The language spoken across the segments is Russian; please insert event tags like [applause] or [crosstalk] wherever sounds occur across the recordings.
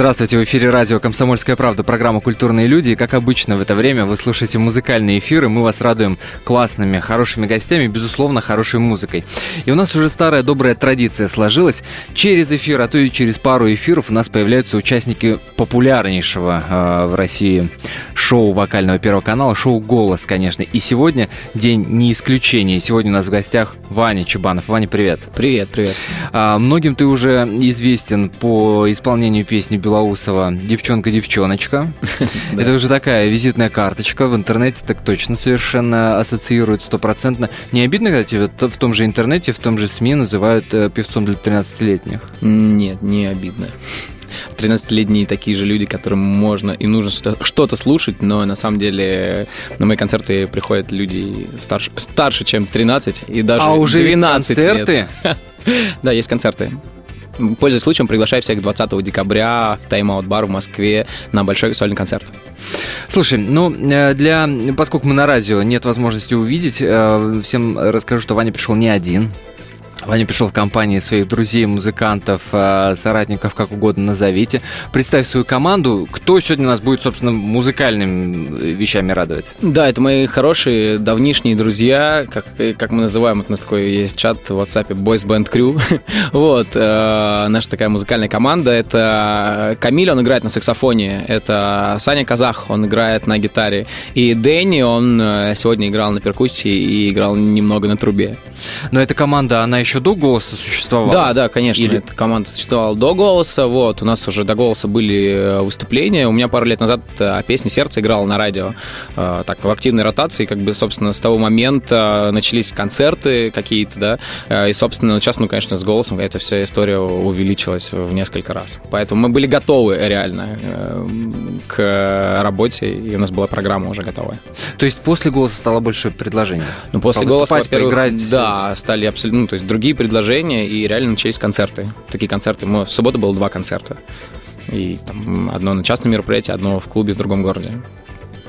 Здравствуйте, в эфире радио «Комсомольская правда», программа «Культурные люди». И, как обычно в это время вы слушаете музыкальные эфиры. Мы вас радуем классными, хорошими гостями, безусловно, хорошей музыкой. И у нас уже старая добрая традиция сложилась. Через эфир, а то и через пару эфиров у нас появляются участники популярнейшего э, в России шоу вокального Первого канала, шоу «Голос», конечно. И сегодня день не исключение. Сегодня у нас в гостях Ваня Чебанов. Ваня, привет. Привет, привет. А, многим ты уже известен по исполнению песни Белоусова «Девчонка-девчоночка». [laughs] Это уже такая визитная карточка. В интернете так точно совершенно ассоциирует стопроцентно. Не обидно, когда тебя в том же интернете, в том же СМИ называют э, певцом для 13-летних? Нет, не обидно. 13-летние такие же люди, которым можно и нужно что-то слушать, но на самом деле на мои концерты приходят люди старше, старше чем 13 и даже а уже 12 есть концерты? Лет. [laughs] Да, есть концерты. Пользуясь случаем, приглашаю всех 20 декабря в Тайм-аут бар в Москве на большой сольный концерт. Слушай, ну, э, для, поскольку мы на радио, нет возможности увидеть, э, всем расскажу, что Ваня пришел не один. Ваня пришел в компании своих друзей, музыкантов, э, соратников, как угодно назовите. Представь свою команду. Кто сегодня нас будет, собственно, музыкальными вещами радовать? Да, это мои хорошие, давнишние друзья, как, как мы называем, это у нас такой есть чат в WhatsApp Boys Band Crew. [laughs] вот, э, наша такая музыкальная команда. Это Камиль, он играет на саксофоне. Это Саня Казах, он играет на гитаре. И Дэнни, он э, сегодня играл на перкуссии и играл немного на трубе. Но эта команда, она еще еще до голоса существовала? Да, да, конечно. Или... Эта команда существовала до голоса. Вот, у нас уже до голоса были э, выступления. У меня пару лет назад э, песня «Сердце» играла на радио. Э, так, в активной ротации, как бы, собственно, с того момента начались концерты какие-то, да. И, собственно, сейчас, ну, конечно, с голосом эта вся история увеличилась в несколько раз. Поэтому мы были готовы реально к работе, и у нас была программа уже готовая. То есть после голоса стало больше предложений? Ну, после голоса, во-первых, да, стали абсолютно, ну, то есть другие предложения, и реально начались концерты. Такие концерты. Мы, в субботу было два концерта. И там одно на частном мероприятии, одно в клубе в другом городе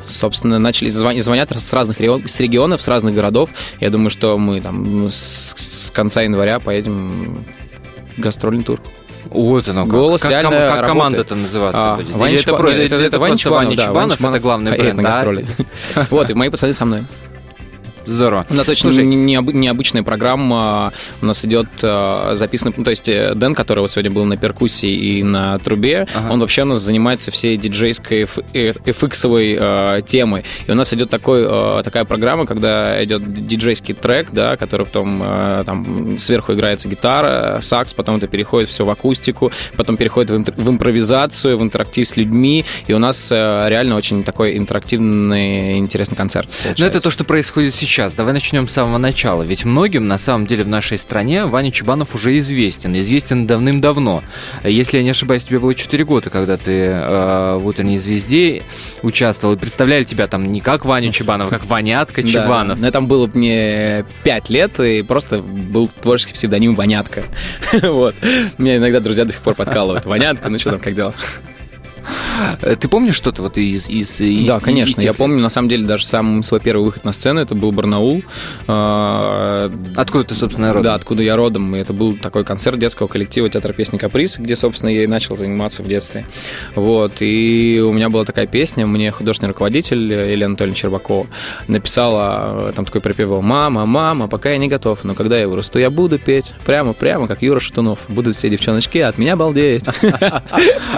собственно, начали звонить, звонят с разных с регионов, с разных городов. Я думаю, что мы там с, с конца января поедем в гастрольный тур. Вот оно как. Голос как, реально как работает. команда это называться а, будет? Ваня это, Чебанов, это, это, это, это Ваня Чебанов, да, это главный бренд, на гастроли. [laughs] Вот, и мои пацаны со мной. Здорово. У нас очень Слушай, необычная программа. У нас идет э, записано, ну, то есть э, Дэн, который вот сегодня был на перкуссии и на трубе, ага. он вообще у нас занимается всей диджейской FX-овой э, э, темой. И у нас идет такой, э, такая программа, когда идет диджейский трек, да, который потом э, там сверху играется гитара, сакс, потом это переходит все в акустику, потом переходит в, интер- в импровизацию, в интерактив с людьми. И у нас э, реально очень такой интерактивный, интересный концерт. Ну, это то, что происходит сейчас сейчас. Давай начнем с самого начала. Ведь многим, на самом деле, в нашей стране Ваня Чебанов уже известен. Известен давным-давно. Если я не ошибаюсь, тебе было 4 года, когда ты э, в «Утренней звезде» участвовал. И представляли тебя там не как Ваню Чебанова, а как Ванятка Чебанов. Да, там было мне 5 лет, и просто был творческий псевдоним Ванятка. [laughs] вот. Меня иногда друзья до сих пор подкалывают. Ванятка, ну что там, как дела? Э, ты помнишь что-то вот из... из, из да, конечно. Из я помню, на самом деле, даже сам свой первый выход на сцену, это был Барнаул. А, откуда ты, собственно, родом? Да, откуда я родом. И это был такой концерт детского коллектива театра песни «Каприз», где, собственно, я и начал заниматься в детстве. Вот. И у меня была такая песня, мне художественный руководитель Елена Анатольевна Чербакова написала, э, там такой припевал «Мама, мама, пока я не готов, но когда я вырасту, я буду петь прямо-прямо, как Юра Шатунов. Будут все девчоночки от меня балдеть». [laughs]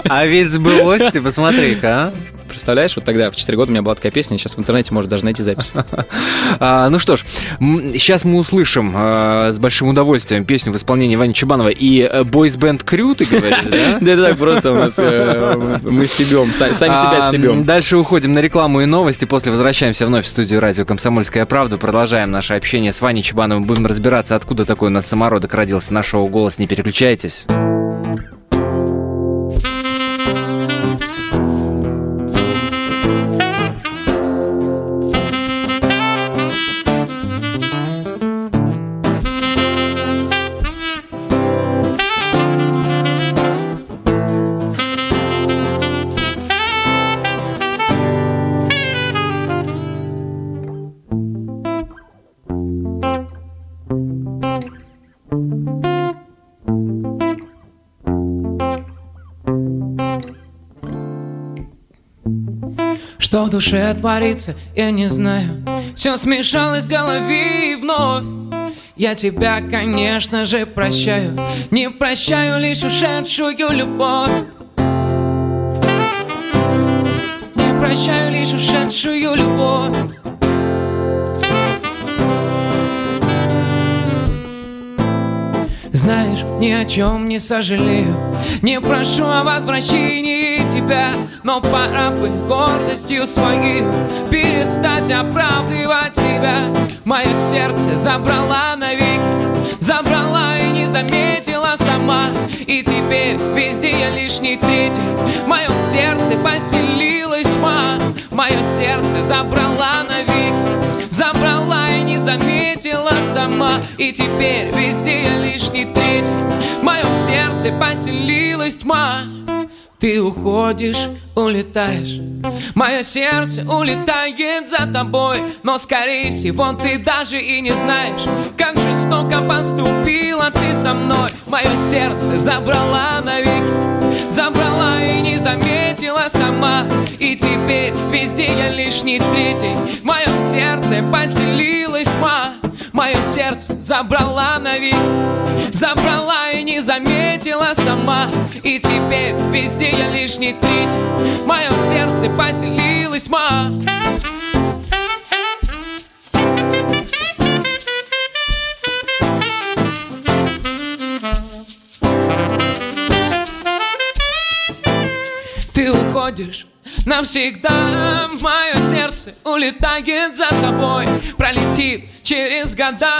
А ведь сбылось, ты посмотри-ка, а? Представляешь, вот тогда в 4 года у меня была такая песня, сейчас в интернете можно даже найти запись. [laughs] а, ну что ж, сейчас мы услышим а, с большим удовольствием песню в исполнении Вани Чебанова и э, Boys Band Crew, ты говоришь, да? [laughs] Да, это так просто у нас э, мы стебем, сами себя стебем. Дальше уходим на рекламу и новости, после возвращаемся вновь в студию радио «Комсомольская правда», продолжаем наше общение с Ваней Чебановым, будем разбираться, откуда такой у нас самородок родился на шоу «Голос», не переключайтесь. Что в душе творится, я не знаю. Все смешалось в голове и вновь. Я тебя, конечно же, прощаю. Не прощаю лишь ушедшую любовь. Не прощаю лишь ушедшую любовь. Знаешь, ни о чем не сожалею. Не прошу о возвращении тебя Но пора бы гордостью своей Перестать оправдывать себя. Мое сердце забрала навеки Забрала и не заметила сама. И теперь везде я лишний третий. В моем сердце поселилась тьма. Мое сердце забрала навеки Забрала и не заметила сама. И теперь везде я лишний третий. В моем сердце поселилась тьма ты уходишь, улетаешь. Мое сердце улетает за тобой Но скорее всего ты даже и не знаешь Как жестоко поступила ты со мной. Мое сердце забрала навеки Забрала и не заметила сама. И теперь везде я лишний третий. В моем сердце поселилась тьма Мое сердце забрала навеки Забрала и не заметила сама. И теперь везде я лишний третий В моем сердце поселилась тьма Ты уходишь навсегда. Мое сердце улетает за тобой. Пролетит через года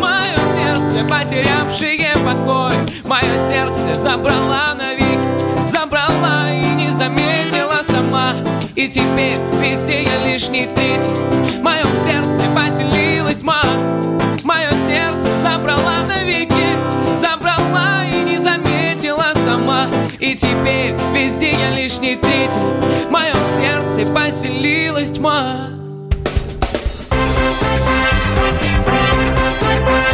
Мое сердце, потерявшее покой Мое сердце забрала навек Забрала и не заметила сама. И теперь везде я лишний третий. В моем сердце поселилась тьма. Мое сердце забрала навеки Забрала и не заметила сама. И теперь везде я лишний третий. В моем сердце поселилась тьма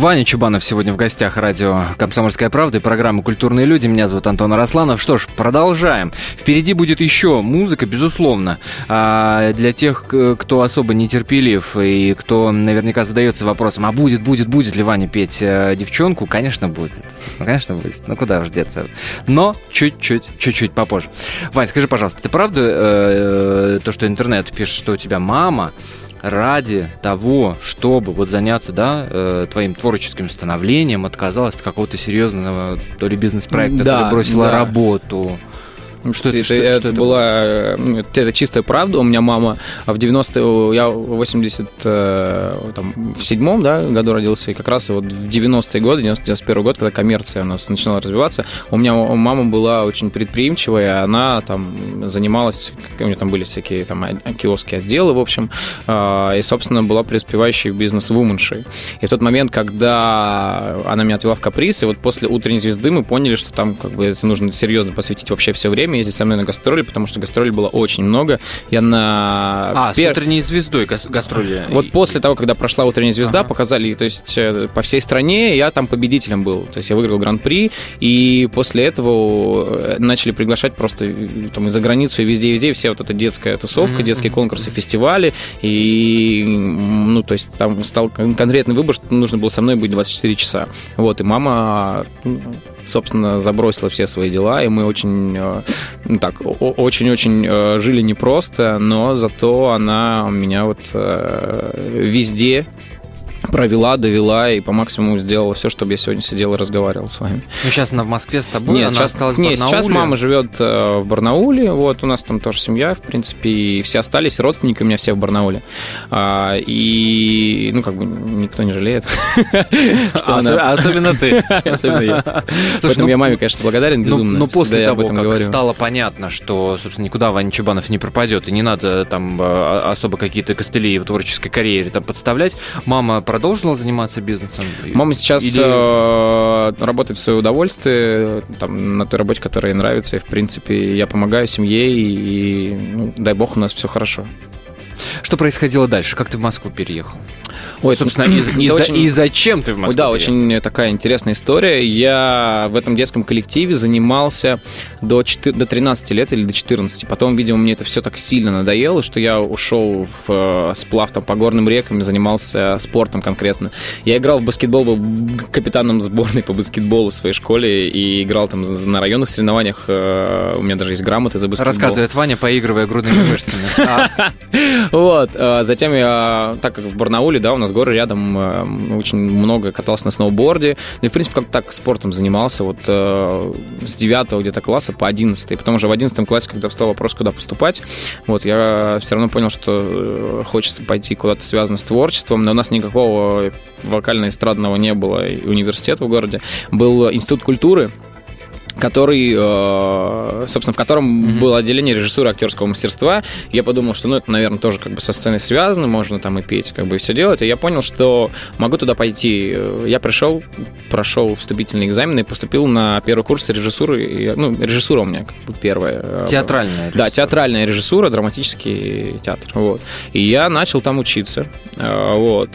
Ваня Чубанов сегодня в гостях радио «Комсомольская правда» и программы «Культурные люди». Меня зовут Антон Арасланов. Что ж, продолжаем. Впереди будет еще музыка, безусловно. А для тех, кто особо нетерпелив и кто наверняка задается вопросом, а будет, будет, будет ли Ваня петь э, девчонку? Конечно, будет. Ну, конечно, будет. Ну, куда уж деться. Но чуть-чуть, чуть-чуть попозже. Вань, скажи, пожалуйста, ты правда э, то, что интернет пишет, что у тебя мама ради того, чтобы вот заняться, да, э, твоим творческим становлением, отказалась от какого-то серьезного то ли бизнес-проекта, Да, то ли бросила да. работу. Что это, что- это что это была, э, ну, это чистая правда. У меня мама в 90 я в 80 э, там, в седьмом да, году родился, и как раз вот в 90-е годы, 91 год, когда коммерция у нас начинала развиваться, у меня мама была очень предприимчивая, она там занималась, у нее там были всякие там а- киоски, отделы, в общем, э, и, собственно, была преуспевающей бизнес-вуменшей. И в тот момент, когда она меня отвела в каприз, и вот после «Утренней звезды» мы поняли, что там как бы это нужно серьезно посвятить вообще все время, ездить со мной на гастроли, потому что гастролей было очень много. Я на... А, пер- с утренней звездой гас- гастроли. вот после того, когда прошла утренняя звезда, Ага. показали, то есть э, по всей стране я там победителем был. То есть я выиграл гран-при, и после этого э, начали приглашать просто э, там и за границу, и везде, и везде, все вот эта детская тусовка, Мгм, детские конкурсы, фестивали, и, ну, то есть там стал кон- конкретный выбор, что нужно было со мной быть 24 часа. Вот, и мама, ну, собственно, забросила все свои дела, и мы очень, э, ну, так, очень-очень э, жили непросто, но зато она меня вот э, везде провела, довела и по максимуму сделала все, чтобы я сегодня сидел и разговаривал с вами. Ну, сейчас она в Москве с тобой, Нет, она сейчас, осталась в нет, сейчас Барнауле. мама живет э, в Барнауле, вот у нас там тоже семья, в принципе, и все остались, родственники у меня все в Барнауле. А, и, ну, как бы никто не жалеет. [laughs] она- Особенно ты. [laughs] Особенно я. Поэтому ну, я маме, конечно, благодарен Ну, безумно. ну, после того, как стало понятно, что, собственно, никуда Ваня Чебанов не пропадет, и не надо там э, особо какие-то костыли в творческой карьере там подставлять, мама продолжила заниматься бизнесом? Мама сейчас Или- э, работает в свое удовольствие, там, на той работе, которая ей нравится, и, в принципе, я помогаю семье, и, ну, дай бог, у нас все хорошо. Что происходило дальше? Как ты в Москву переехал? Ой, Собственно, и, и за- очень- и зачем ты в Москву Ой, да, очень такая интересная история. Я в этом детском коллективе занимался до, 4 до 13 лет или до 14. Потом, видимо, мне это все так сильно надоело, что я ушел в э, сплав там, по горным рекам и занимался спортом конкретно. Я играл в баскетбол, был капитаном сборной по баскетболу в своей школе и играл там на районных соревнованиях. Э, У меня даже есть грамоты за баскетбол. Рассказывает Ваня, поигрывая грудными мышцами. [laughs] Вот, э, затем я, так как в Барнауле, да, у нас горы рядом, э, очень много катался на сноуборде, ну и, в принципе, как так спортом занимался, вот э, с 9 где-то класса по 11 потом уже в 11 классе, когда встал вопрос, куда поступать, вот, я все равно понял, что э, хочется пойти куда-то связано с творчеством, но у нас никакого вокально-эстрадного не было и университета в городе, был институт культуры, который, э, собственно, в котором было отделение режиссуры актерского мастерства. Я подумал, что, ну, это, наверное, тоже как бы со сценой связано, можно там и петь, как бы и все делать. И я понял, что могу туда пойти. Я пришел, прошел вступительные экзамены и поступил на первый курс режиссуры. И, Ну, режиссура у меня как бы первая. Театральная. да, режиссура. театральная режиссура, драматический театр. Вот. И я начал там учиться. Э, Вот.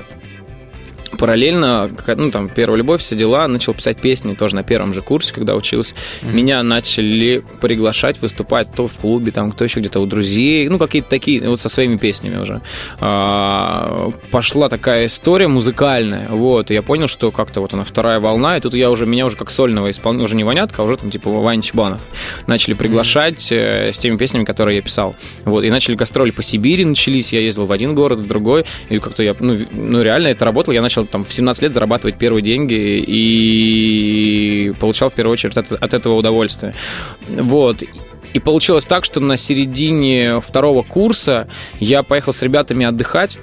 Параллельно, ну, там, первая любовь, все дела, начал писать песни тоже на первом же курсе, когда учился. Меня начали приглашать выступать то в клубе, там, кто еще где-то у друзей, ну, какие-то такие, вот со своими песнями уже. А, пошла такая история музыкальная, вот, и я понял, что как-то вот она вторая волна, и тут я уже, меня уже как сольного исполнителя, уже не Ванятка, а уже там, типа, Ваня Чебанов. Начали приглашать э, с теми песнями, которые я писал. Вот, и начали гастроли по Сибири начались, я ездил в один город, в другой, и как-то я, ну, ну, реально это работало, я начал там в 17 лет зарабатывать первые деньги и получал в первую очередь от, от этого удовольствие. Вот. И получилось так, что на середине второго курса я поехал с ребятами отдыхать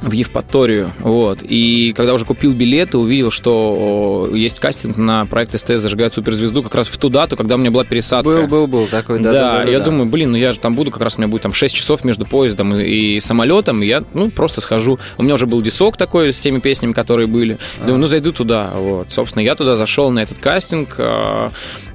в Евпаторию, вот, и когда уже купил билеты, увидел, что есть кастинг на проект СТС «Зажигают суперзвезду» как раз в ту дату, когда у меня была пересадка. Был, был, был такой, да. Да, я думаю, блин, ну я же там буду, как раз у меня будет там 6 часов между поездом и, и самолетом, и я, ну, просто схожу. У меня уже был дисок такой с теми песнями, которые были. Думаю, ну, зайду туда, вот. Собственно, я туда зашел на этот кастинг.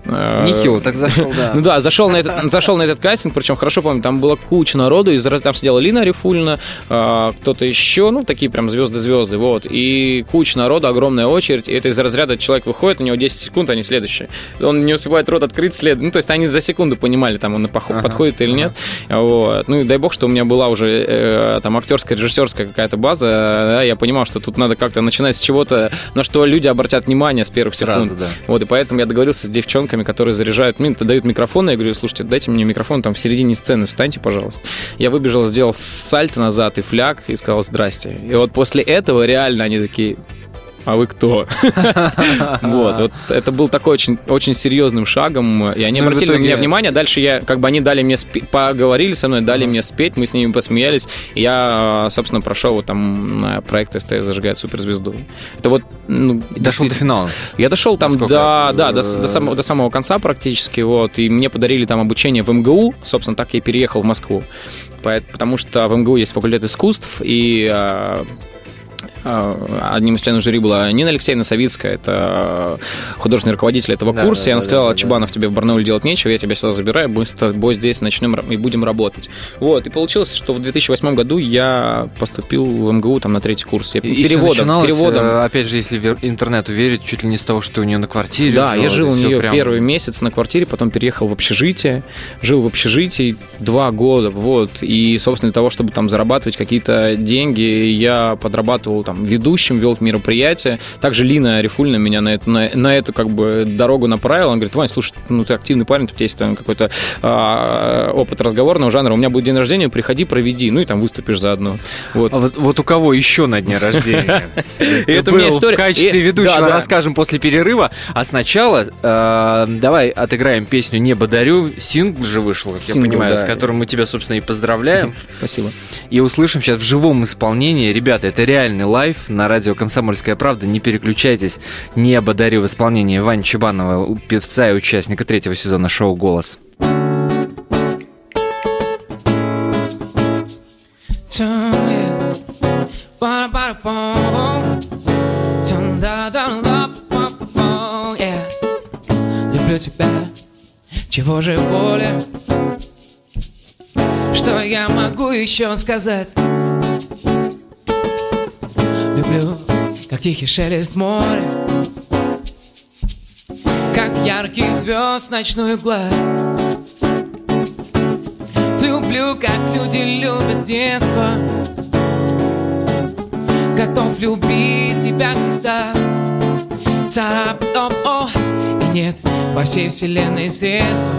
А, Нехило так зашел, да. [laughs] ну да, зашел на, этот, зашел на этот кастинг, причем хорошо помню, там была куча народу, из, там сидела Лина Арифульна, а, кто-то еще, ну, такие прям звезды-звезды, вот, и куча народу, огромная очередь, и это из разряда человек выходит, у него 10 секунд, они следующие. Он не успевает рот открыть след, ну, то есть они за секунду понимали, там, он Ага, подходит или ага. нет, вот. Ну, и дай бог, что у меня была уже э, там актерская, режиссерская какая-то база, да, я понимал, что тут надо как-то начинать с чего-то, на что люди обратят внимание с первых секунд. Сразу, да. Вот, и поэтому я договорился с девчонками, которые заряжают, ну, дают микрофон, я говорю, слушайте, дайте мне микрофон, там в середине сцены встаньте, пожалуйста. Я выбежал, сделал сальто назад и фляг, и сказал здрасте. И вот после этого реально они такие, а вы кто? [laughs] Вот, вот это был такой очень, очень серьезным шагом, и они Ну обратили на меня внимание. Дальше я, как бы они дали мне, поговорили со мной, дали мне спеть, мы с ними посмеялись, и я, собственно, прошел вот там проект СТС зажигает суперзвезду. Это вот, ну, Дошел до финала. я дошел там до, да, до, до самого, до самого конца практически, вот, и мне подарили там обучение в МГУ, собственно, так я и переехал в Москву, потому что в МГУ есть факультет искусств, и а, одним из членов жюри была Нина Алексеевна Савицкая, это художественный руководитель этого Да, курса, да, и она да, сказала, да, да. Чебанов, тебе в Барнауле делать нечего, я тебя сюда забираю, будь, с тобой здесь начнем и будем работать. Вот, и получилось, что в 2008 году я поступил в МГУ там на третий курс. Я И переводом, переводом. э, опять же, если интернету верить, чуть ли не с того, что у нее на квартире. Да, я жил у нее прям- первый месяц на квартире, потом переехал в общежитие, жил в общежитии два года, вот, и, собственно, для того, чтобы там зарабатывать какие-то деньги, я подрабатывал там там ведущим, вел мероприятие. Также Лина Рифульна меня на эту, на, на эту как бы дорогу направила. Он говорит, Вань, слушай, ну ты активный парень, у тебя есть там какой-то а, опыт разговорного жанра, у меня будет день рождения, приходи, проведи, ну и там выступишь заодно. Вот. А вот, вот у кого еще на дне рождения? [laughs] Это история. В качестве ведущего расскажем после перерыва. А сначала э, давай отыграем песню «Небо дарю». Сингл же вышел, как я понимаю, с которым мы тебя, собственно, и поздравляем. [laughs] Спасибо. И услышим сейчас в живом исполнении. Ребята, это реальный лайв на радио «Комсомольская правда». Не переключайтесь. «Небо дарю» в исполнении Вани Чебанова, певца и участника третьего сезона шоу «Голос». Люблю тебя, чего же более Что я могу еще сказать Люблю, как тихий шелест моря Как ярких звезд ночную гладь Люблю, как люди любят детство. Готов любить тебя всегда. Царап, оп, о И нет во всей вселенной средства.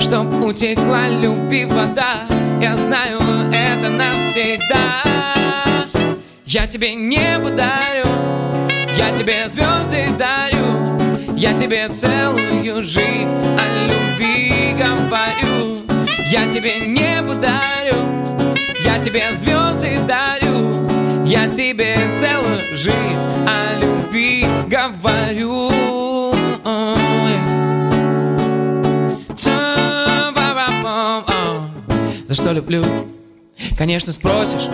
Чтоб утекла любви вода. Я знаю, это навсегда Я тебе небо дарю Я тебе звезды дарю Я тебе целую жизнь О любви говорю. Я тебе небо дарю Я тебе звезды дарю Я тебе целую жизнь О любви говорю. За что люблю? Конечно, спросишь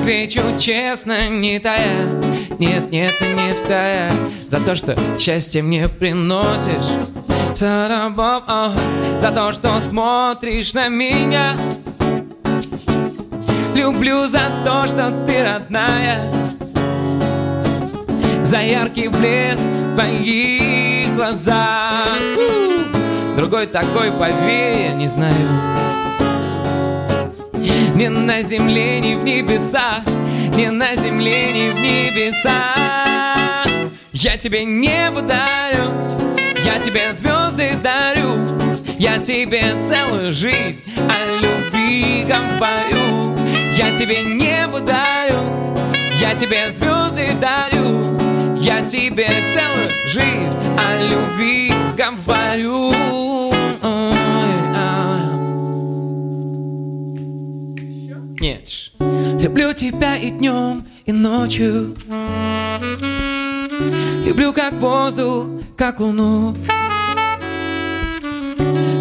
Отвечу честно, не тая. Нет, нет, не тая. За то, что счастье мне приносишь. За то, что смотришь на меня. Люблю за то, что ты родная. За яркий блеск в твоих глазах. Другой такой, поверь, не знаю Ни на земле, ни в небесах Ни на земле, ни в небесах. Я тебе небо дарю Я тебе звезды дарю Я тебе целую жизнь О любви говорю. Я тебе небо дарю Я тебе звезды дарю Я тебе целую жизнь О любви говорю Люблю тебя и днем, и ночью. Люблю как воздух, как луну.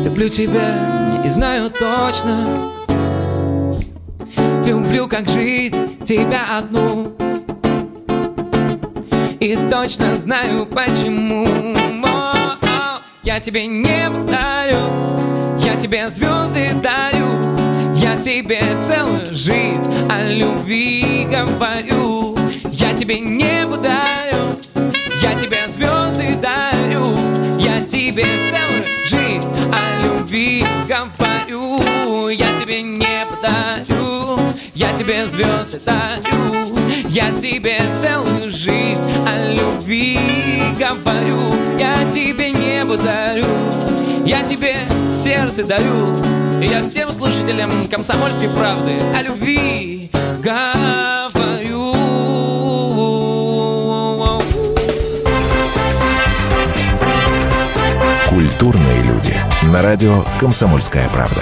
Люблю тебя и знаю точно. Люблю как жизнь тебя одну. И точно знаю почему. Я тебе не дарю, я тебе звезды дарю. Я тебе целую жизнь о любви говорю. Я тебе небо дарю Я тебе звезды дарю. Я тебе целую жизнь о любви говорю. Я тебе небо дарю Я тебе звезды дарю Я тебе целую жизнь о любви говорю Я тебе небо дарю Я тебе сердце дарю я всем слушателям комсомольской правды о любви говорю. Культурные люди. На радио «Комсомольская правда».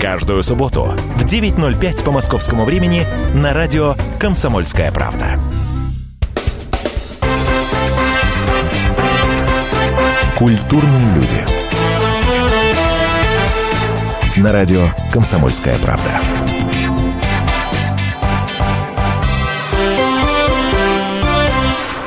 Каждую субботу в 9.05 по московскому времени на радио «Комсомольская правда». Культурные люди. На радио «Комсомольская правда».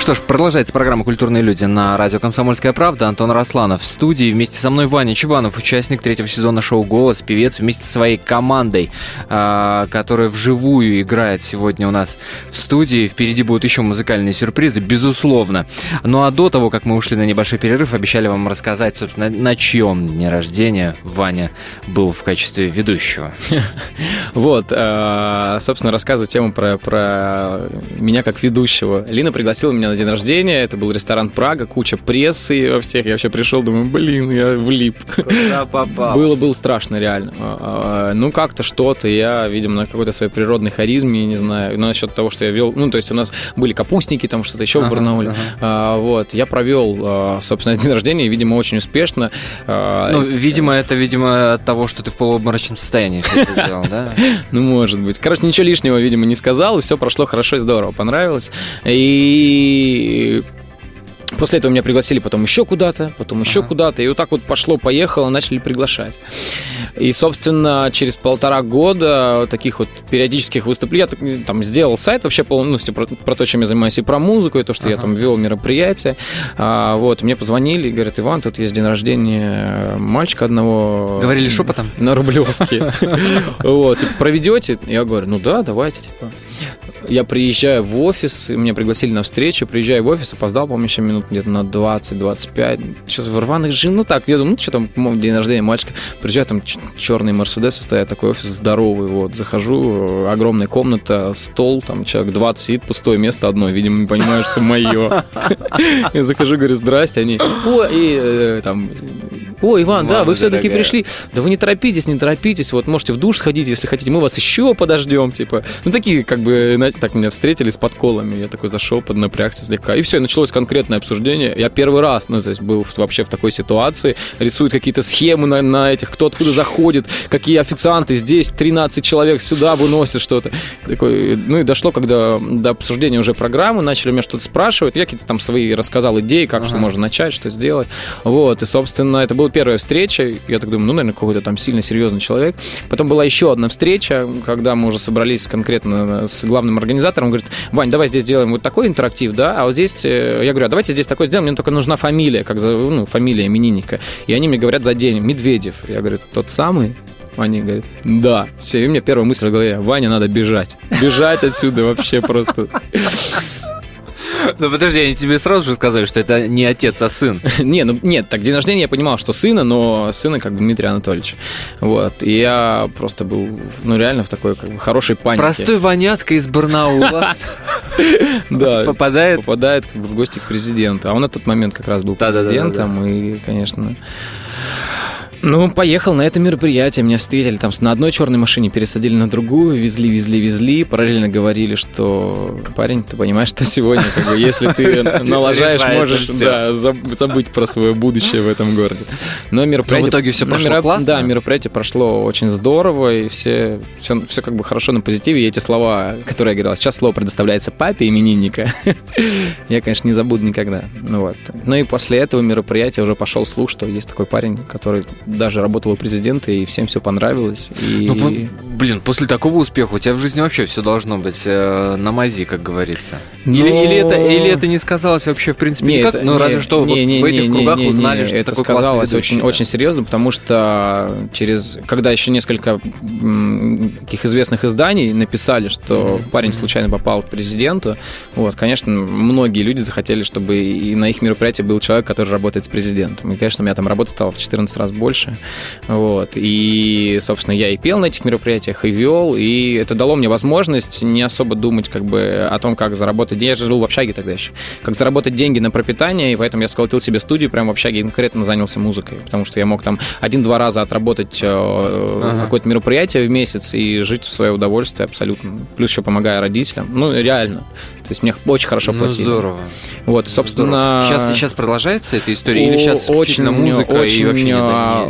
Что ж, продолжается программа «Культурные люди» на радио «Комсомольская правда». Антон Росланов в студии. Вместе со мной Ваня Чубанов, участник третьего сезона шоу «Голос», певец вместе со своей командой, а, которая вживую играет сегодня у нас в студии. Впереди будут еще музыкальные сюрпризы, безусловно. Ну а до того, как мы ушли на небольшой перерыв, обещали вам рассказать, собственно, на чьем дне рождения Ваня был в качестве ведущего. [laughs] Вот, а, собственно, рассказываю тему про, про меня как ведущего. Лина пригласила меня на день рождения, это был ресторан Прага, куча прессы во всех. Я вообще пришел, думаю, блин, я влип. Куда попал? Было, было страшно, реально. А, а, ну, как-то что-то, я, видимо, на какой-то своей природной харизме, не знаю, насчет того, что я вел, ну, то есть у нас были капустники, там что-то еще ага, в Барнауле. Ага. А, вот, я провел, собственно, день рождения, видимо, очень успешно. Ну, видимо, это, видимо, от того, что ты в полуобморочном состоянии сделал, да? [laughs] Ну, может быть. Короче, ничего лишнего, видимо, не сказал, и все прошло хорошо и здорово, понравилось. И После этого меня пригласили потом еще куда-то, потом еще ага. куда-то. И вот так вот пошло-поехало, начали приглашать. И, собственно, через полтора года таких вот периодических выступлений, я там сделал сайт вообще полностью про, про то, чем я занимаюсь, и про музыку, и то, что ага. я там вел мероприятия. А, вот, мне позвонили и говорят, Иван, тут есть день рождения мальчика одного. Говорили шепотом? На Рублевке. [laughs] Вот, проведете? Я говорю, ну да, давайте, типа. Я приезжаю в офис, меня пригласили на встречу, приезжаю в офис, опоздал, по-моему, еще минут где-то на 20-25. Сейчас в рваных жин, ну так, я думаю, ну что там, день рождения мальчика. Приезжаю, там черный Мерседес стоят, такой офис здоровый, вот, захожу, огромная комната, стол, там человек 20 сидит, пустое место одно, видимо, не понимаю, что мое. [laughs] Я захожу, говорю, здрасте, они, о, и э, там, о, Иван, да, вы все-таки пришли. Да вы не торопитесь, не торопитесь, вот можете в душ сходить, если хотите, мы вас еще подождем, типа. Ну, такие, как бы, так меня встретили с подколами. Я такой зашел, поднапрягся слегка. И все, и началось конкретное обсуждение. Я первый раз, ну, то есть был вообще в такой ситуации. Рисуют какие-то схемы на, на этих, кто откуда заходит, какие официанты здесь, 13 человек сюда выносят что-то. Такой, ну и дошло, когда до обсуждения уже программы, начали меня что-то спрашивать. Я какие-то там свои рассказал идеи, как ага. что можно начать, что сделать. Вот, и, собственно, это была первая встреча. Я так думаю, ну, наверное, какой-то там сильно серьезный человек. Потом была еще одна встреча, когда мы уже собрались конкретно с главным организатором, говорит, Вань, давай здесь сделаем вот такой интерактив, да, а вот здесь, э, я говорю, а давайте здесь такой сделаем, мне только нужна фамилия, как за, ну, фамилия именинника. И они мне говорят за день, Медведев. Я говорю, тот самый? Они говорят, да. Все, и у меня первая мысль в голове, Ваня, надо бежать. Бежать отсюда вообще просто. [laughs] Ну подожди, они тебе сразу же сказали, что это не отец, а сын. [laughs] не, ну нет, так день рождения я понимал, что сына, но сына как бы Дмитрий Анатольевич. Вот. И я просто был, ну реально в такой как бы хорошей панике. Простой Ваняцка из Барнаула. [laughs] Да. Попадает? Попадает как бы в гости к президенту. А он на тот момент как раз был президентом, и, конечно... Ну, поехал на это мероприятие, меня встретили там на одной черной машине, пересадили на другую, везли, везли, везли, параллельно говорили, что парень, ты понимаешь, что сегодня, как бы, если ты [laughs] налажаешь, можешь да, забыть про свое будущее в этом городе. Но мероприятие... Но в итоге все прошло классно? Да, мероприятие прошло очень здорово, и все, все, все как бы хорошо на позитиве, и эти слова, которые я говорил, сейчас слово предоставляется папе именинника, [laughs] я, конечно, не забуду никогда. Ну вот. Ну и после этого мероприятия уже пошел слух, что есть такой парень, который даже работал у президента, и всем все понравилось. И... Ну, блин, после такого успеха у тебя в жизни вообще все должно быть э, на мази, как говорится. Но... Или, или, это, или это не сказалось вообще, в принципе, не, никак? Это, ну, не, разве что не, вот не, в этих не, кругах не, узнали, не, что это такой сказалось очень, очень серьезно, потому что через, когда еще несколько таких известных изданий написали, что mm-hmm. парень случайно попал к президенту, вот, конечно, многие люди захотели, чтобы и на их мероприятии был человек, который работает с президентом. И, конечно, у меня там работа стала в 14 раз больше. Вот. И, собственно, я и пел на этих мероприятиях, и вел, и это дало мне возможность не особо думать как бы о том, как заработать деньги. Я жил в общаге тогда еще. Как заработать деньги на пропитание, и поэтому я сколотил себе студию прямо в общаге и конкретно занялся музыкой, потому что я мог там один-два раза отработать э, ага. какое-то мероприятие в месяц и жить в свое удовольствие абсолютно. Плюс еще помогая родителям. Ну, реально. То есть мне очень хорошо ну, платили. здорово. Вот, собственно... Сейчас, сейчас продолжается эта история? Или сейчас очень, музыка очень, и вообще не, не...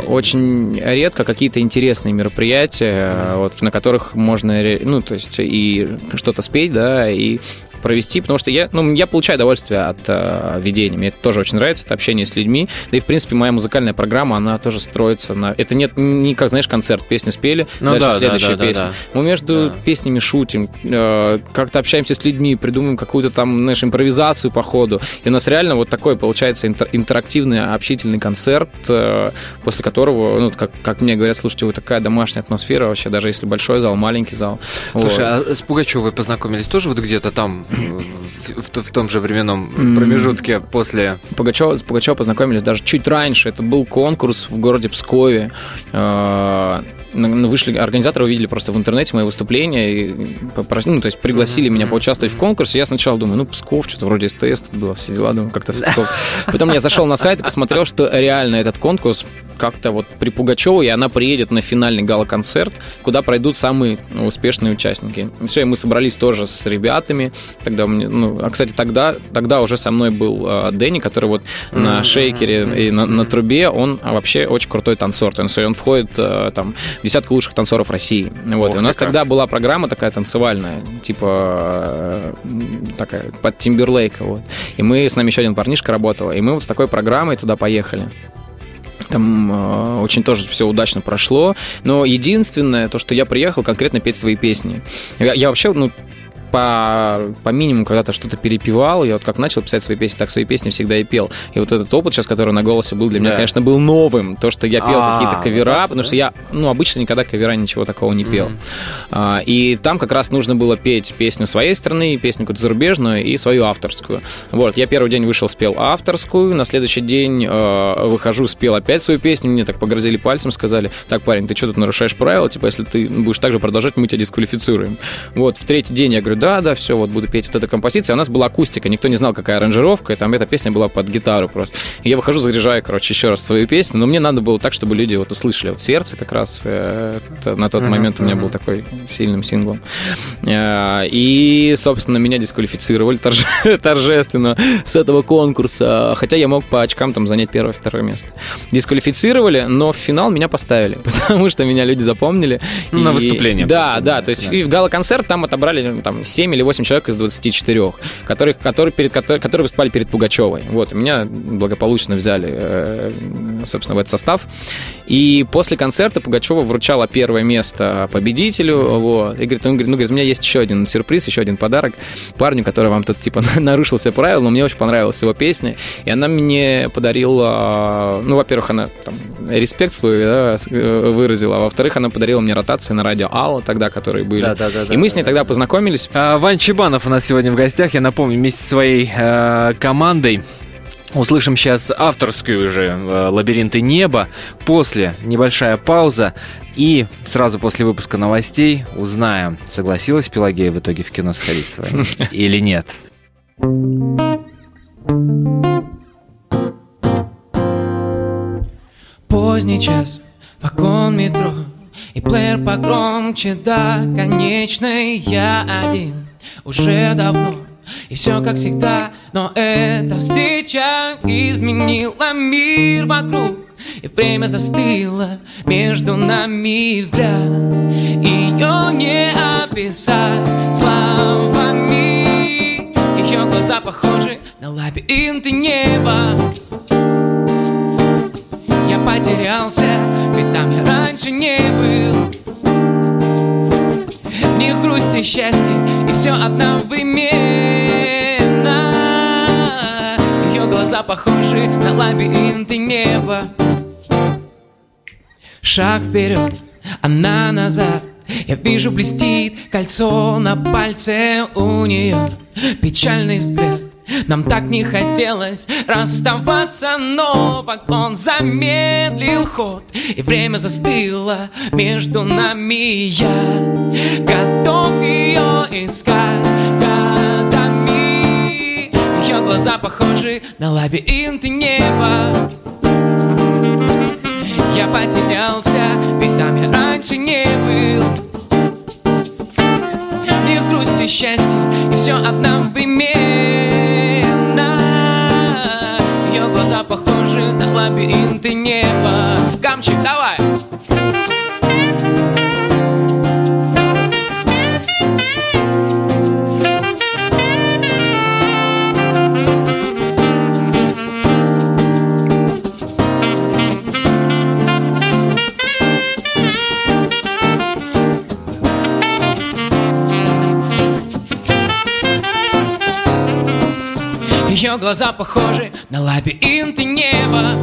очень редко какие-то интересные мероприятия, mm-hmm. вот, на которых можно, ну, то есть и что-то спеть, да, и провести, потому что я, ну, я получаю удовольствие от э, ведения. Мне это тоже очень нравится, это общение с людьми. Да и, в принципе, моя музыкальная программа, она тоже строится на... Это нет не как, знаешь, концерт, песни спели, ну, дальше да, следующая да, да, песня. Да, да. Мы между да. песнями шутим, э, как-то общаемся с людьми, придумываем какую-то там, знаешь, импровизацию по ходу. И у нас реально вот такой получается интерактивный, общительный концерт, э, после которого, ну, как, как мне говорят, слушайте, вот такая домашняя атмосфера вообще, даже если большой зал, маленький зал. Слушай, вот. а с Пугачевой познакомились тоже вот где-то там, в, в, том же временном промежутке после... Пугачева, с Пугачевой познакомились даже чуть раньше. Это был конкурс в городе Пскове. Э, вышли, организаторы увидели просто в интернете мои выступления, и попросили, ну, то есть пригласили меня поучаствовать в конкурсе. Я сначала думаю, ну, Псков, что-то вроде СТС тут было, все дела, думаю, как-то Псков. Потом я зашел на сайт и посмотрел, что реально этот конкурс как-то вот при Пугачевой, и она приедет на финальный гала-концерт, куда пройдут самые успешные участники. Все, и мы собрались тоже с ребятами. Тогда мне, ну, а, кстати, тогда, тогда уже со мной был э, Дэнни, который вот mm-hmm. на шейкере и на, на трубе, он вообще очень крутой танцор. Есть он входит э, там в десятку лучших танцоров России. Вот. Ох, и у нас тогда была программа такая танцевальная, типа э, такая под Тимберлейка. Вот. И мы, с нами еще один парнишка работал, и мы вот с такой программой туда поехали. Там э, очень тоже все удачно прошло. Но единственное, то, что я приехал конкретно петь свои песни. Я, я вообще, ну, по, по минимуму когда-то что-то перепевал. Я вот как начал писать свои песни, так свои песни всегда и пел. И вот этот опыт сейчас, который на голосе был для меня, да. конечно, был новым. То, что я пел а, какие-то кавера, да, потому да? что я, ну, обычно никогда кавера ничего такого не пел. Mm-hmm. А, и там как раз нужно было петь песню своей страны, песню какую-то зарубежную и свою авторскую. Вот, я первый день вышел, спел авторскую, на следующий день э, выхожу, спел опять свою песню, мне так погрозили пальцем, сказали, так, парень, ты что тут нарушаешь правила? Типа, если ты будешь так же продолжать, мы тебя дисквалифицируем. Вот, в третий день я говорю, да, да, все, вот буду петь вот эту композицию. У нас была акустика, никто не знал, какая аранжировка, и там эта песня была под гитару просто. И я выхожу, заряжаю, короче, еще раз свою песню, но мне надо было так, чтобы люди вот услышали. Вот «Сердце» как раз э, на тот момент у меня был такой сильным синглом. Э, и, собственно, меня дисквалифицировали торже, [laughs] торжественно с этого конкурса, хотя я мог по очкам там занять первое, второе место. Дисквалифицировали, но в финал меня поставили, [laughs] потому что меня люди запомнили. Ну, и... на выступление. Да, да, то есть да. и в гала-концерт там отобрали там 7 или 8 человек из 24, которых, которые, перед, которые, которые выступали перед Пугачевой. Вот, меня благополучно взяли, э, собственно, в этот состав. И после концерта Пугачева вручала первое место победителю. Вот, и говорит, он говорит, ну, говорит, у меня есть еще один сюрприз, еще один подарок парню, который вам тут, типа, [laughs] нарушил все правила, но мне очень понравилась его песня. И она мне подарила, ну, во-первых, она там, респект свой да, э, выразила, а во-вторых, она подарила мне ротации на радио Алла тогда, которые были. Да, да, да, и мы с ней тогда познакомились. А, Вань Чебанов у нас сегодня в гостях. Я напомню, вместе со своей э, командой Услышим сейчас авторскую уже э, «Лабиринты неба». После небольшая пауза. И сразу после выпуска новостей узнаем, согласилась Пелагея в итоге в кино сходить с вами [laughs] или нет. Поздний час, вагон метро И плеер погромче до конечной Я один. Уже давно И все как всегда, но эта встреча Изменила мир вокруг. И время застыло между нами взгляд. Ее не описать словами. Ее глаза похожи на лабиринты неба. Я потерялся, там я раньше не был. Не грусть и счастье, и все одновременно. Ее глаза похожи на лабиринты неба. Шаг вперед, она назад. Я вижу блестит кольцо на пальце у нее Печальный взгляд нам так не хотелось расставаться, но вагон замедлил ход, и время застыло между нами. Я готов ее искать годами. Ее глаза похожи на лабиринты неба. Я потерялся, ведь там я раньше не был. Мне грусть и счастье, и все одновременно. лабиринты неба. Камчик, давай! Ее глаза похожи на лабиринты неба.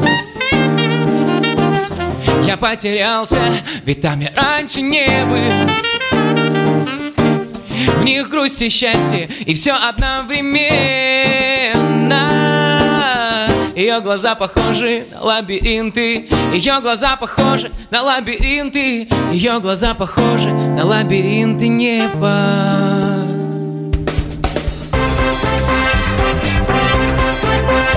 Я потерялся, ведь там я раньше не был. В них грусть и счастье, и все одновременно. Ее глаза похожи на лабиринты Ее глаза похожи на лабиринты Ее глаза похожи на лабиринты неба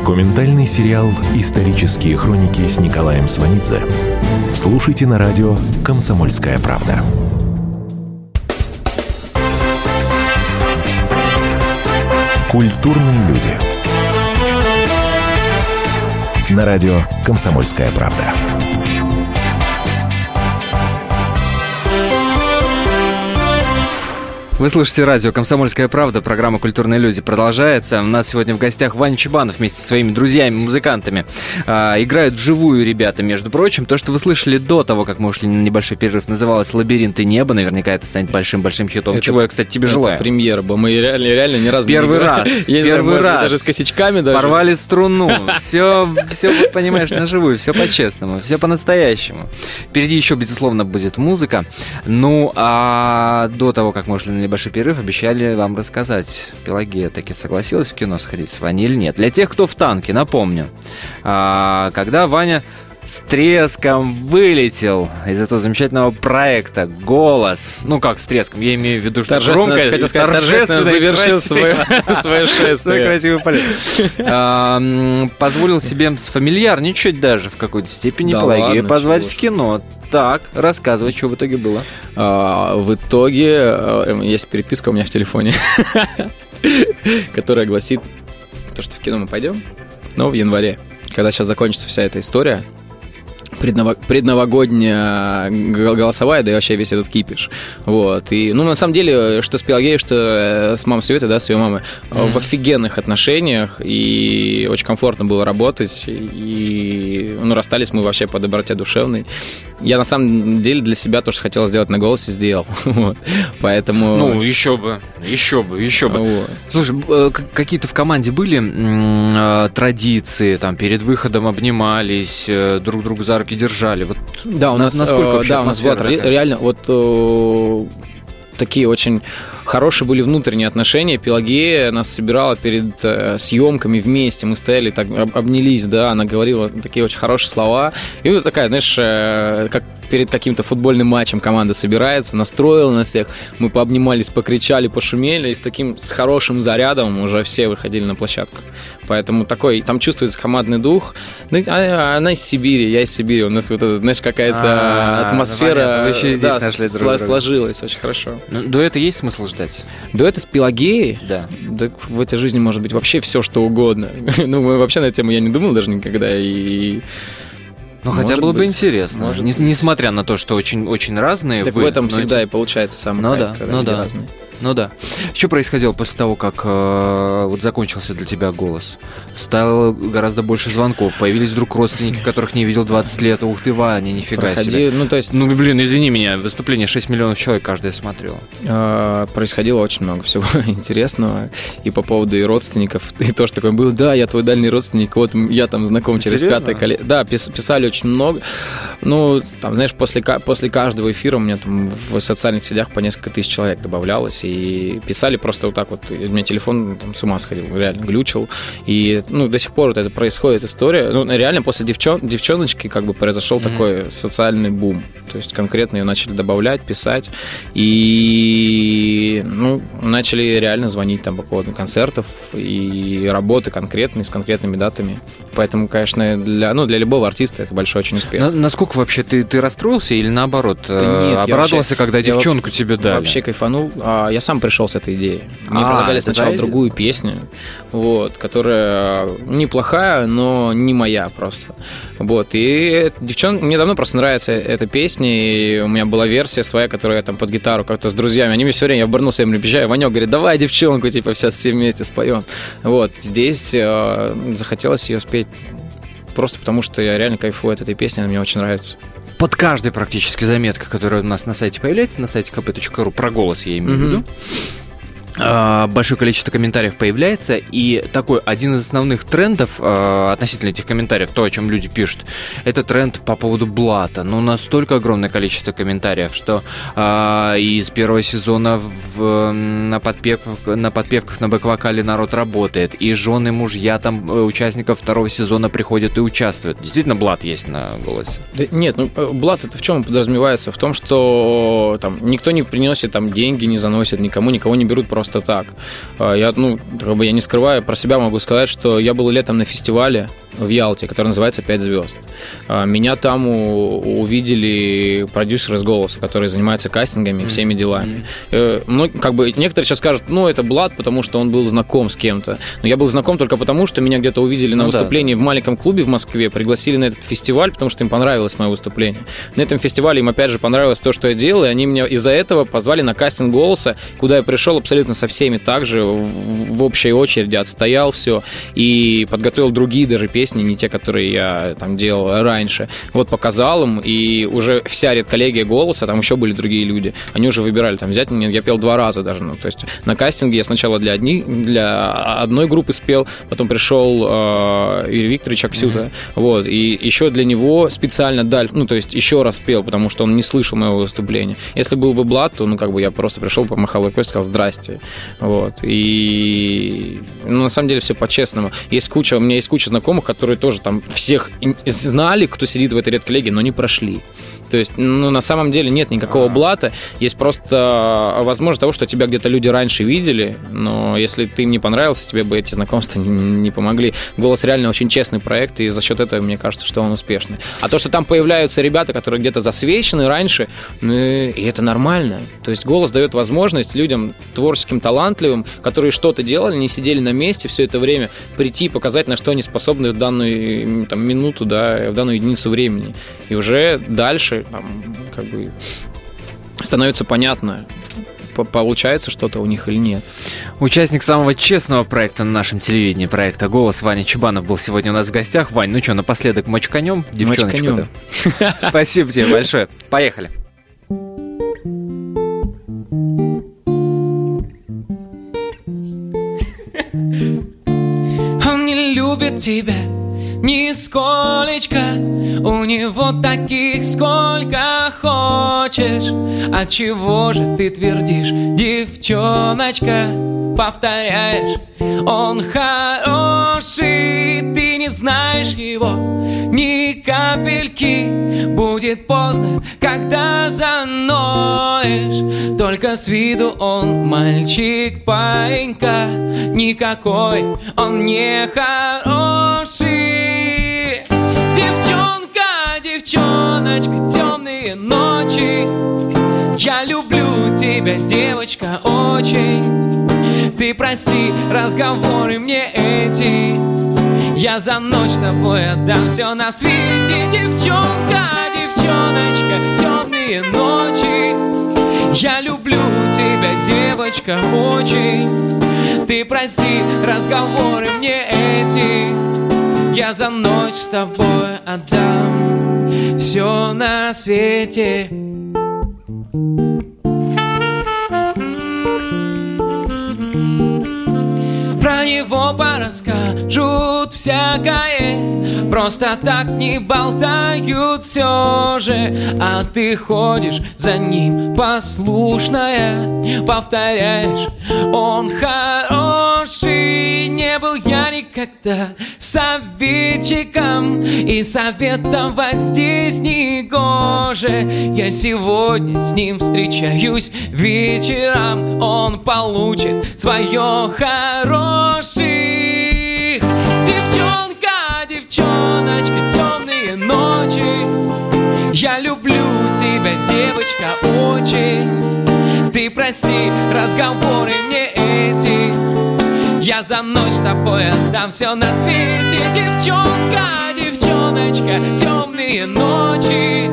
Документальный сериал «Исторические хроники» с Николаем Сванидзе. Слушайте на радио «Комсомольская правда». Культурные люди. На радио «Комсомольская правда». Вы слушаете радио «Комсомольская правда», программа «Культурные люди» продолжается. У нас сегодня в гостях Ваня Чебанов вместе со своими друзьями, музыкантами. А, играют вживую ребята, между прочим. То, что вы слышали до того, как мы ушли на небольшой перерыв, называлось «Лабиринты неба». Наверняка это станет большим-большим хитом, это, чего я, кстати, тебе это желаю. премьера, мы реально, реально ни разу Первый [laughs] не раз, Я первый знаю, раз. Даже с косячками даже. Порвали струну. [laughs] Все, все, понимаешь, на живую, все по-честному, все по-настоящему. Впереди еще, безусловно, будет музыка. Ну, а до того, как мы ушли на небольшой перерыв, обещали вам рассказать. Пелагея таки согласилась в кино сходить с Ваней или нет. Для тех, кто в танке, напомню. А, когда Ваня с треском вылетел из этого замечательного проекта «Голос». Ну, как с треском? Я имею в виду, что Торжественно, громко, хотел сказать, торжественно завершил [laughs] свое, свое шествие. красивый полет. [laughs] А, Позволил себе сфамильярничать даже в какой-то степени Да Пелагею позвать в кино. Так, рассказывай, что в итоге было. А, в итоге э, есть переписка у меня в телефоне, [laughs] которая гласит, то, что в кино мы пойдем, но в январе, когда сейчас закончится вся эта история, предново- предновогодняя г- голосовая, да и вообще весь этот кипиш. Вот. И, ну, на самом деле, что с Пелагеей, что э, с мамой Светой, да, с ее мамой, э, в офигенных отношениях, и очень комфортно было работать, и, ну, расстались мы вообще по доброте душевной. Я, на самом деле, для себя то, что хотел сделать на голосе, сделал. [laughs] Вот. Поэтому... Ну, еще бы, еще бы, еще бы. вот. Слушай, э, какие-то в команде были э, традиции, там, перед выходом обнимались, э, друг друга за руки держали? Вот Да, у На- нас, насколько э, да, у нас была такая? реально вот э, такие очень хорошие были внутренние отношения. Пелагея нас собирала перед э, съемками вместе. Мы стояли так, об- обнялись, да, она говорила такие очень хорошие слова. И вот такая, знаешь, э, как перед каким-то футбольным матчем команда собирается, настроила на всех. Мы пообнимались, покричали, пошумели, и с таким с хорошим зарядом уже все выходили на площадку. Поэтому такой, там чувствуется командный дух. Ну, а- она из Сибири, я из Сибири. У нас вот это, знаешь, какая-то А, атмосфера да, сложилась очень хорошо. ну, до этого есть смысл ждать? Дуэт с Пелагеей, Да. да в этой жизни может быть вообще все, что угодно. [laughs] ну, мы вообще на эту тему я не думал даже никогда. И Ну, хотя Может было бы быть. интересно. Может Не- быть. несмотря на то, что очень, очень разные так вы, в этом но всегда эти- и получается самый Ну да, ну да. разные. Ну да. Что происходило после того, как э, вот закончился для тебя голос? Стало гораздо больше звонков, появились вдруг родственники, которых не видел 20 лет. Ух ты, Ваня, нифига Проходи- себе. ну, то есть Ну, блин, извини меня, выступление 6 миллионов человек каждое смотрело. А, происходило очень много всего [laughs] интересного и по поводу и родственников, и тоже такое было, да, я твой дальний родственник, вот я там знаком через Серьезно? пятое коле. Да, пис- писали очень много. Ну, там, знаешь, после, после каждого эфира у меня там в социальных сетях по несколько тысяч человек добавлялось, и писали просто вот так вот, и у меня телефон там, с ума сходил, реально глючил, и, ну, до сих пор вот это происходит история, ну, реально после девчон, девчоночки как бы произошел Мгм. такой социальный бум, то есть конкретно ее начали добавлять, писать, и ну, начали реально звонить там по поводу концертов и работы конкретной, с конкретными датами. Поэтому, конечно, для, ну, для любого артиста это большой очень успех. На- насколько вообще ты, ты расстроился или наоборот? Да э, нет, обрадовался, вообще- когда девчонку тебе дали? Вообще кайфанул. А, я я сам пришел с этой идеей. Мне А, предлагали это сначала другую песню, вот, которая неплохая, но не моя просто. Вот, и девчон, мне давно просто нравится эта песня, и у меня была версия своя, которую я там под гитару как-то с друзьями, они мне все время, я в Барнусе им приезжаю, Ванек говорит, давай девчонку, типа, сейчас все вместе споем. Вот, здесь э, захотелось ее спеть просто потому, что я реально кайфую от этой песни, она мне очень нравится. Под каждой практически заметкой, которая у нас на сайте появляется, на сайте kp.ru, про голос я имею в виду, большое количество комментариев появляется, и такой один из основных трендов а, относительно этих комментариев, то, о чем люди пишут, это тренд по поводу блата. Ну, настолько огромное количество комментариев, что а, из первого сезона в, на, подпевках, на подпевках на бэк-вокале народ работает, и жены, мужья там э, участников второго сезона приходят и участвуют. Действительно, блат есть на голосе. Да нет, ну э, блат это в чем подразумевается? В том, что там никто не приносит там деньги, не заносит никому, никого не берут просто так. А, Я, ну, как бы я не скрываю, про себя могу сказать, что я был летом на фестивале в Ялте, который называется «Пять звезд». А, Меня там увидели продюсеры с «Голоса», которые занимаются кастингами и всеми делами. Ну, как бы некоторые сейчас скажут, ну, это Блад, потому что он был знаком с кем-то. Но я был знаком только потому, что меня где-то увидели на Ну да, выступлении в маленьком клубе в Москве, пригласили на этот фестиваль, потому что им понравилось мое выступление. На этом фестивале им опять же понравилось то, что я делал, и они меня из-за этого позвали на кастинг голоса, куда я пришел абсолютно со всеми также в, в общей очереди, отстоял все и подготовил другие даже песни, не те, которые я там делал раньше. Вот показал им, и уже вся редколлегия голоса, там еще были другие люди, они уже выбирали там взять меня, я пел два раза даже, ну, то есть на кастинге я сначала для, одни, для одной группы спел, потом пришел э, Юрий Викторович Аксюта, вот, и еще для него специально дал, ну, то есть еще раз пел, потому что он не слышал моего выступления. Если был бы Блад, то, ну, как бы я просто пришел, помахал рукой, сказал «здрасте», вот, и, ну, на самом деле все по-честному. Есть куча, у меня есть куча знакомых, которые тоже там всех знали, кто сидит в этой редколлегии, но не прошли. То есть, ну, на самом деле нет никакого блата, есть просто возможность того, что тебя где-то люди раньше видели, но если ты им не понравился, тебе бы эти знакомства не, помогли. «Голос» реально очень честный проект, и за счет этого, мне кажется, что он успешный. А то, что там появляются ребята, которые где-то засвечены раньше, ну, и это нормально. То есть «Голос» дает возможность людям творческим, талантливым, которые что-то делали, не сидели на месте все это время, прийти и показать, на что они способны в данную там, минуту, да, в данную единицу времени. И уже дальше там, как бы становится понятно, по- получается что-то у них или нет. Участник самого честного проекта на нашем телевидении, проекта «Голос» Ваня Чебанов был сегодня у нас в гостях. Вань, ну что, напоследок мочканем девчоночку-то? [laughs] Спасибо тебе большое. Поехали. Он не любит тебя нисколечко У него таких сколько хочешь. От чего же ты твердишь, девчоночка Повторяешь, он хороший Ты не знаешь его. Ни капельки Будет поздно, когда заноешь. Только с виду он мальчик паинька Никакой. Он не хороший девчоночка, темные ночи. Я люблю тебя, девочка, очень. Ты прости разговоры мне эти. Я за ночь с тобой отдам все на свете Девчонка, девчоночка, темные ночи. Я люблю тебя, девочка, очень. Ты прости разговоры мне эти. Я за ночь с тобой отдам все на свете Про него порасскажут всякое. Просто так не болтают все же. А ты ходишь за ним послушная Повторяешь, он хороший Не был я никогда советчиком И советовать здесь не гоже. Я сегодня с ним встречаюсь вечером. Он получит свое хороших Девчонка, девчоночка, темные ночи. Я люблю тебя, девочка, очень. Ты прости разговоры мне эти. Я за ночь с тобой отдам все на свете. Девчонка, девчоночка, темные ночи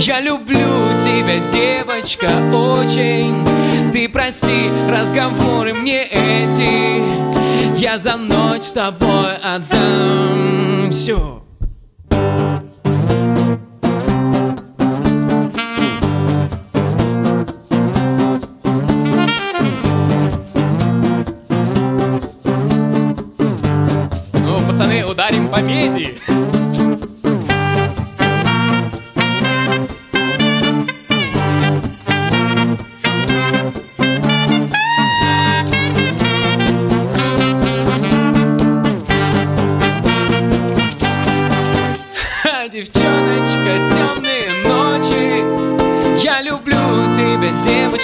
Я люблю тебя, девочка, очень. Ты прости разговоры мне эти. Я за ночь с тобой отдам все ударим по меди.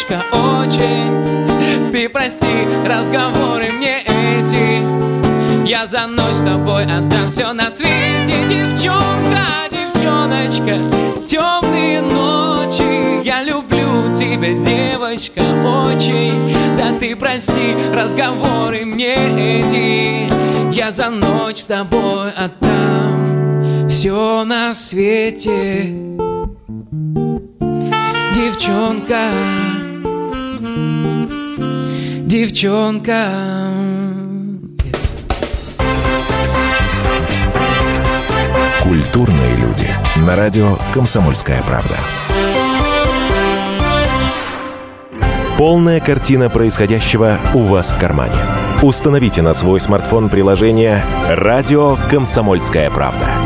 Девочка, очень. Ты прости разговоры мне эти. Я за ночь с тобой отдам все на свете. Девчонка, девчоночка, темные ночи. Я люблю тебя, девочка, очень. Да ты прости разговоры мне эти. Я за ночь с тобой отдам все на свете. Девчонка, девчонка Культурные люди. На радио «Комсомольская правда». Полная картина происходящего у вас в кармане. Установите на свой смартфон приложение «Радио Комсомольская правда».